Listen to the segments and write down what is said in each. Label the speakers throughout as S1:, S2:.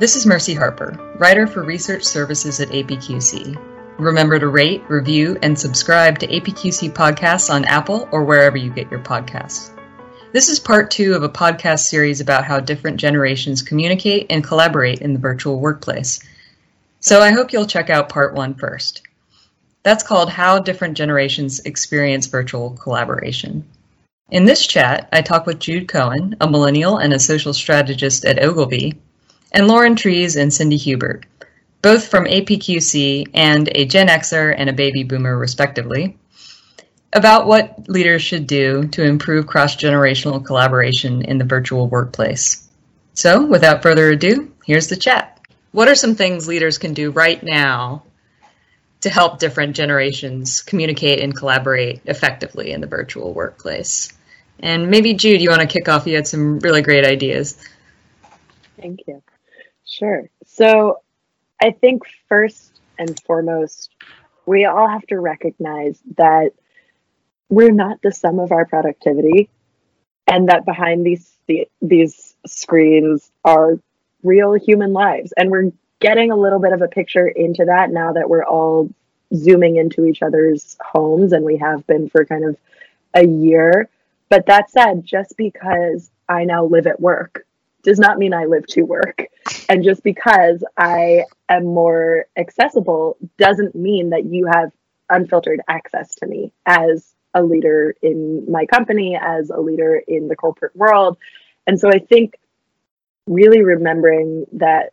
S1: This is Mercy Harper, writer for research services at APQC. Remember to rate, review, and subscribe to APQC podcasts on Apple or wherever you get your podcasts. This is part two of a podcast series about how different generations communicate and collaborate in the virtual workplace. So I hope you'll check out part one first. That's called How Different Generations Experience Virtual Collaboration. In this chat, I talk with Jude Cohen, a millennial and a social strategist at Ogilvy, and Lauren Trees and Cindy Hubert, both from APQC and a Gen Xer and a baby boomer, respectively, about what leaders should do to improve cross generational collaboration in the virtual workplace. So, without further ado, here's the chat. What are some things leaders can do right now to help different generations communicate and collaborate effectively in the virtual workplace? And maybe, Jude, you want to kick off? You had some really great ideas.
S2: Thank you. Sure. So I think first and foremost, we all have to recognize that we're not the sum of our productivity and that behind these these screens are real human lives and we're getting a little bit of a picture into that now that we're all zooming into each other's homes and we have been for kind of a year but that said just because i now live at work does not mean I live to work. And just because I am more accessible doesn't mean that you have unfiltered access to me as a leader in my company, as a leader in the corporate world. And so I think really remembering that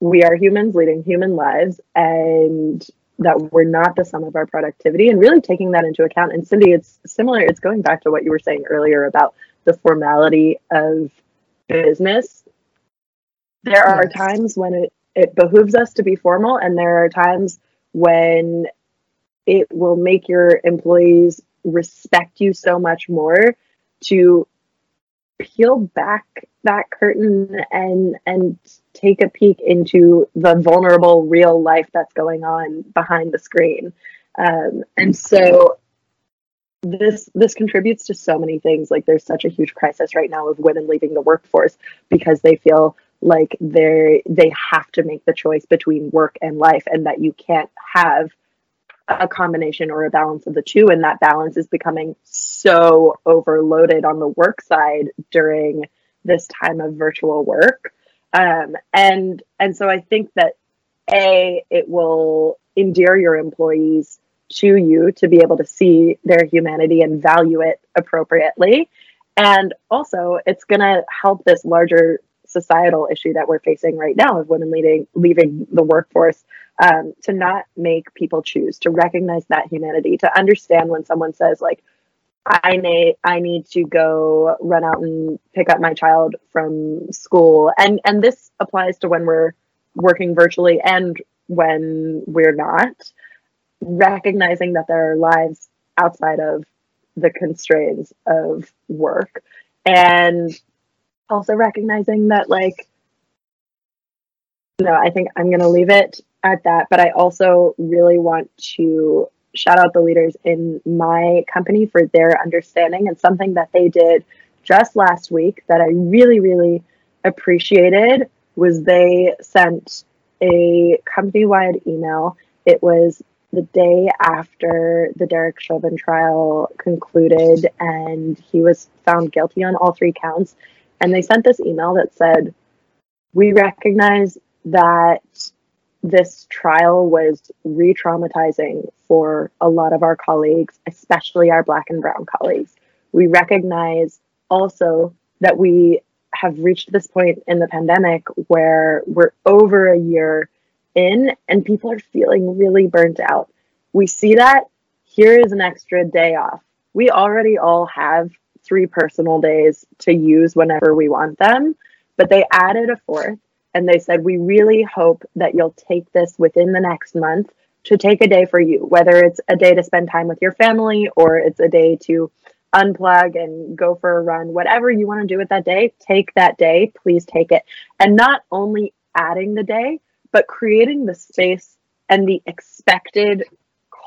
S2: we are humans leading human lives and that we're not the sum of our productivity and really taking that into account. And Cindy, it's similar, it's going back to what you were saying earlier about the formality of business, there are yes. times when it, it behooves us to be formal, and there are times when it will make your employees respect you so much more to peel back that curtain and and take a peek into the vulnerable real life that's going on behind the screen um, and so this this contributes to so many things. Like there's such a huge crisis right now of women leaving the workforce because they feel like they they have to make the choice between work and life and that you can't have a combination or a balance of the two. And that balance is becoming so overloaded on the work side during this time of virtual work. Um, and and so i think that a it will endear your employees to you to be able to see their humanity and value it appropriately. And also, it's going to help this larger societal issue that we're facing right now of women leading, leaving the workforce um, to not make people choose, to recognize that humanity, to understand when someone says, like, I need I need to go run out and pick up my child from school. And and this applies to when we're working virtually and when we're not recognizing that there are lives outside of the constraints of work and also recognizing that like no i think i'm going to leave it at that but i also really want to shout out the leaders in my company for their understanding and something that they did just last week that i really really appreciated was they sent a company-wide email. It was the day after the Derek Chauvin trial concluded and he was found guilty on all three counts. And they sent this email that said, We recognize that this trial was re traumatizing for a lot of our colleagues, especially our Black and Brown colleagues. We recognize also that we have reached this point in the pandemic where we're over a year in and people are feeling really burnt out. We see that. Here is an extra day off. We already all have three personal days to use whenever we want them, but they added a fourth and they said, We really hope that you'll take this within the next month to take a day for you, whether it's a day to spend time with your family or it's a day to unplug and go for a run, whatever you want to do with that day, take that day. Please take it. And not only adding the day, but creating the space and the expected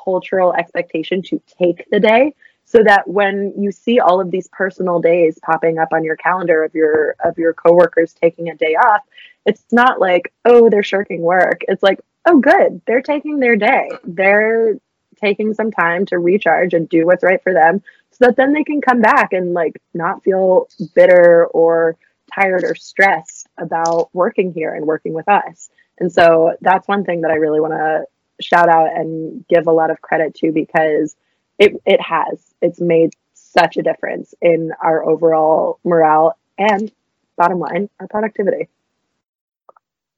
S2: cultural expectation to take the day so that when you see all of these personal days popping up on your calendar of your of your coworkers taking a day off it's not like oh they're shirking work. It's like oh good. They're taking their day. They're taking some time to recharge and do what's right for them so that then they can come back and like not feel bitter or tired or stressed about working here and working with us and so that's one thing that i really want to shout out and give a lot of credit to because it it has. It's made such a difference in our overall morale and bottom line our productivity.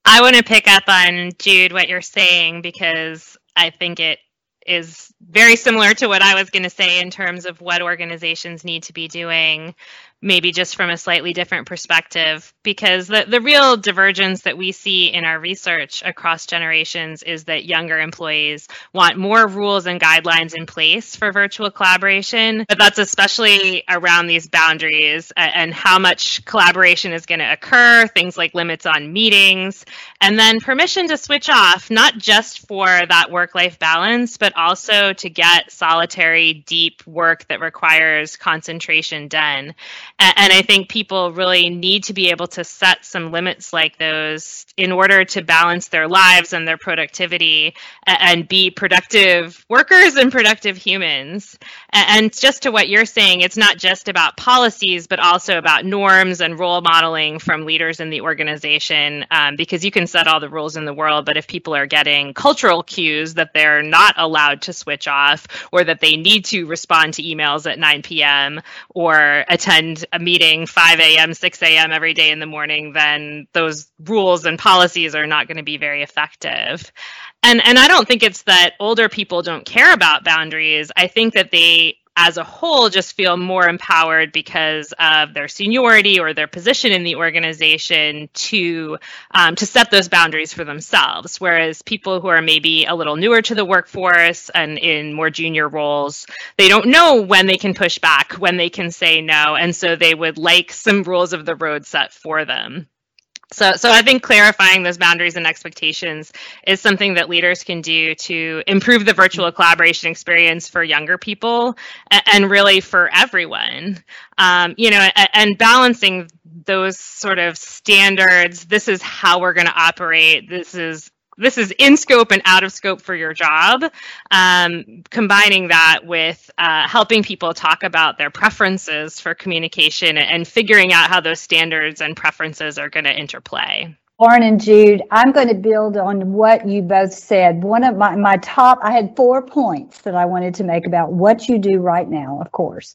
S3: I want to pick up on jude what you're saying because i think it is very similar to what i was going to say in terms of what organizations need to be doing maybe just from a slightly different perspective because the, the real divergence that we see in our research across generations is that younger employees want more rules and guidelines in place for virtual collaboration. But that's especially around these boundaries and how much collaboration is going to occur things like limits on meetings and then permission to switch off not just for that work life balance but also to get solitary deep work that requires concentration done and I think people really need to be able to set some limits like those in order to balance their lives and their productivity and be productive workers and productive humans. And just to what you're saying, it's not just about policies, but also about norms and role modeling from leaders in the organization. Um, because you can set all the rules in the world, but if people are getting cultural cues that they're not allowed to switch off or that they need to respond to emails at 9 p.m. or attend a meeting 5 a.m., 6 a.m. every day in the morning, then those rules and policies are not going to be very effective. And and I don't think it's that older people don't care about boundaries. I think that they as a whole just feel more empowered because of their seniority or their position in the organization to um, to set those boundaries for themselves. Whereas people who are maybe a little newer to the workforce and in more junior roles they don't know when they can push back when they can say no. And so they would like some rules of the road set for them so, so I think clarifying those boundaries and expectations is something that leaders can do to improve the virtual collaboration experience for younger people and, really for everyone. Um, you know, and balancing those sort of standards. This is how we're going to operate. This is this is in scope and out of scope for your job. Um, combining that with uh, helping people talk about their preferences for communication and figuring out how those standards and preferences are going to interplay.
S4: Lauren and Jude, I'm going to build on what you both said. One of my, my top, I had four points that I wanted to make about what you do right now, of course.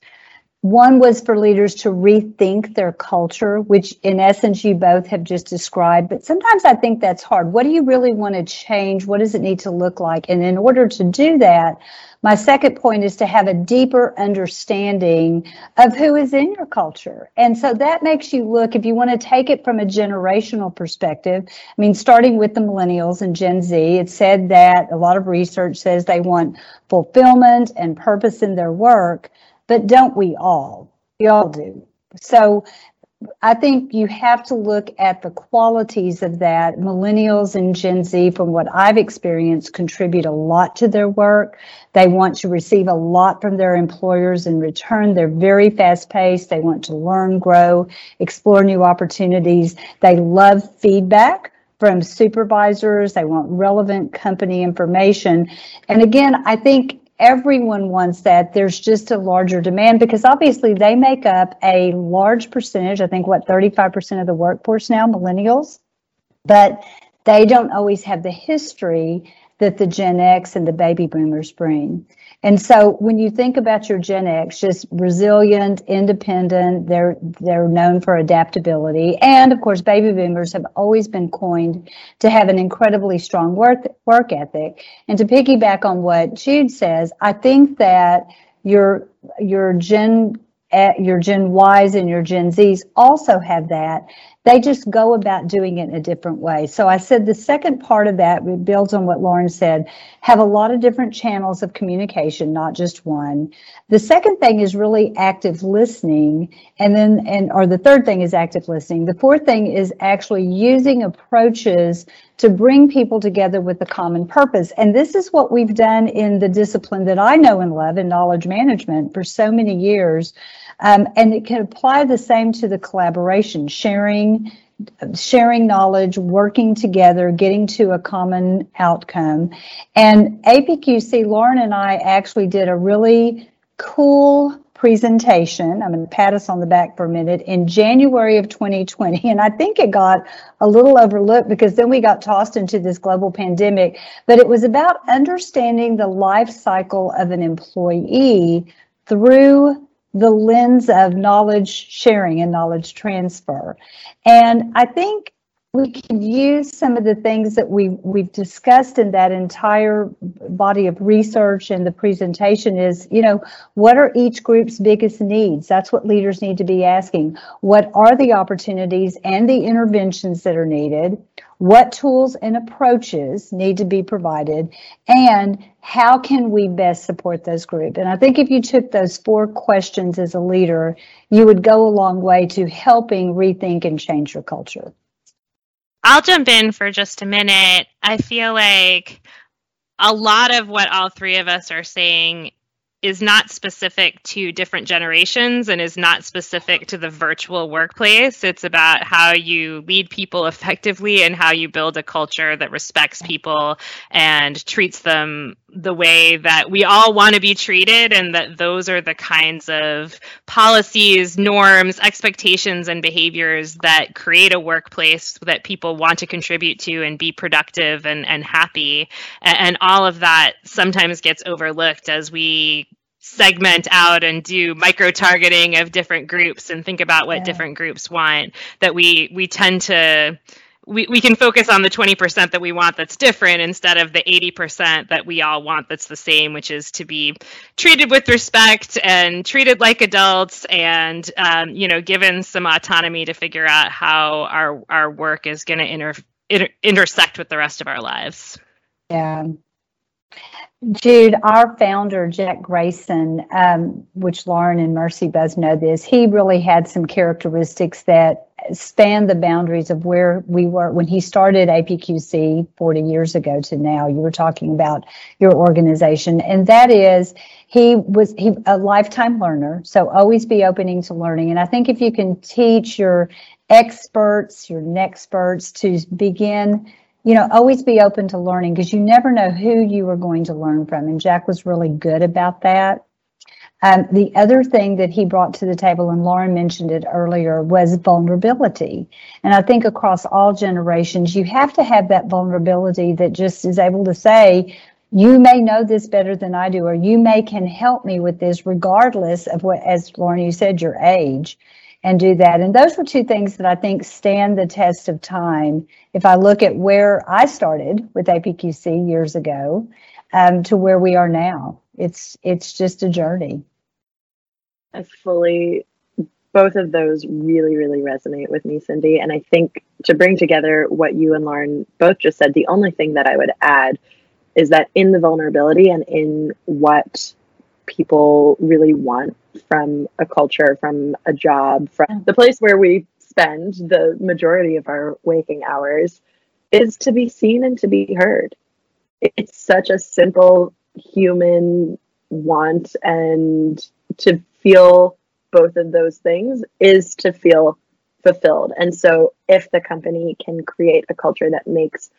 S4: One was for leaders to rethink their culture, which in essence you both have just described. But sometimes I think that's hard. What do you really want to change? What does it need to look like? And in order to do that, my second point is to have a deeper understanding of who is in your culture. And so that makes you look, if you want to take it from a generational perspective, I mean, starting with the millennials and Gen Z, it said that a lot of research says they want fulfillment and purpose in their work. But don't we all? We all do. So I think you have to look at the qualities of that. Millennials and Gen Z, from what I've experienced, contribute a lot to their work. They want to receive a lot from their employers in return. They're very fast paced. They want to learn, grow, explore new opportunities. They love feedback from supervisors. They want relevant company information. And again, I think everyone wants that. There's just a larger demand because obviously they make up a large percentage, I think, what, 35% of the workforce now, millennials, but they don't always have the history that the Gen X and the baby boomers bring. And so when you think about your Gen X, just resilient, independent, they're they're known for adaptability. And of course, baby boomers have always been coined to have an incredibly strong work work ethic. And to piggyback on what Jude says, I think that your your Gen eh, your Gen Ys and your Gen Zs also have that. They just go about doing it in a different way. So I said the second part of that builds on what Lauren said, have a lot of different channels of communication, not just one. The second thing is really active listening. And then, and, or the third thing is active listening. The fourth thing is actually using approaches to bring people together with a common purpose. And this is what we've done in the discipline that I know and love in knowledge management for so many years. Um, and it can apply the same to the collaboration, sharing, sharing knowledge, working together, getting to a common outcome. And APQC, Lauren and I actually did a really cool presentation. I'm going to pat us on the back for a minute in January of 2020. And I think it got a little overlooked because then we got tossed into this global pandemic. But it was about understanding the life cycle of an employee through the lens of knowledge sharing and knowledge transfer. And I think we can use some of the things that we we've discussed in that entire body of research and the presentation is you know what are each group's biggest needs? That's what leaders need to be asking. What are the opportunities and the interventions that are needed? What tools and approaches need to be provided? And how can we best support those groups and i think if you took those four questions as a leader you would go a long way to helping rethink and change your culture
S3: I'll jump in for just a minute. I feel like a lot of what all three of us are saying is not specific to different generations and is not specific to the virtual workplace. It's about how you lead people effectively and how you build a culture that respects people and treats them the way that we all want to be treated, and that those are the kinds of policies, norms, expectations, and behaviors that create a workplace that people want to contribute to and be productive and, and happy. And all of that sometimes gets overlooked as we segment out and do micro targeting of different groups and think about what yeah. different groups want that we we tend to we, we can focus on the 20% that we want that's different instead of the 80% that we all want that's the same, which is to be treated with respect and treated like adults and, um, you know, given some autonomy to figure out how our, our work is going to inter, inter, intersect with the rest of our lives.
S4: Yeah. Jude, our founder, Jack Grayson, um, which Lauren and Mercy both know this, he really had some characteristics that span the boundaries of where we were when he started APQC 40 years ago to now. You were talking about your organization, and that is he was he a lifetime learner, so always be opening to learning. And I think if you can teach your experts, your experts to begin you know, always be open to learning because you never know who you are going to learn from. And Jack was really good about that. Um, the other thing that he brought to the table, and Lauren mentioned it earlier, was vulnerability. And I think across all generations, you have to have that vulnerability that just is able to say, you may know this better than I do, or you may can help me with this, regardless of what, as Lauren, you said, your age, and do that. And those were two things that I think stand the test of time. If I look at where I started with APQC years ago um, to where we are now, it's it's just a journey.
S2: I fully both of those really really resonate with me cindy and i think to bring together what you and lauren both just said the only thing that i would add is that in the vulnerability and in what people really want from a culture from a job from the place where we spend the majority of our waking hours is to be seen and to be heard it's such a simple human want and to feel both of those things is to feel fulfilled. And so if the company can create a culture that makes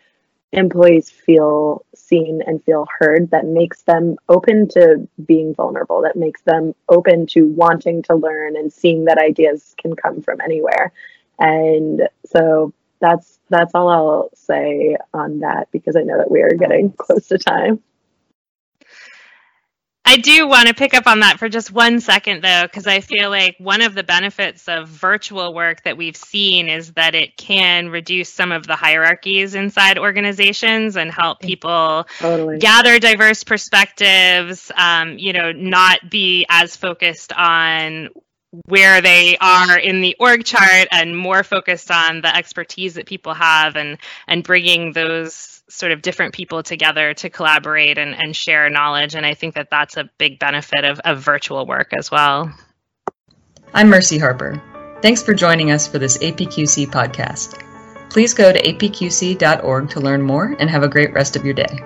S2: employees feel seen and feel heard, that makes them open to being vulnerable, that makes them open to wanting to learn and seeing that ideas can come from anywhere. And so that's that's all I'll say on that because I know that we are getting close to time.
S3: I do want to pick up on that for just one second, though, because I feel like one of the benefits of virtual work that we've seen is that it can reduce some of the hierarchies inside organizations and help people totally. gather diverse perspectives. Um, you know, not be as focused on where they are in the org chart and more focused on the expertise that people have and and bringing those sort of different people together to collaborate and, and share knowledge. And i think that that's a big benefit of, of virtual work as well.
S1: I'm mercy harper. Thanks for joining us for this apqc podcast. Please go to apqc.org to learn more and have a great rest of your day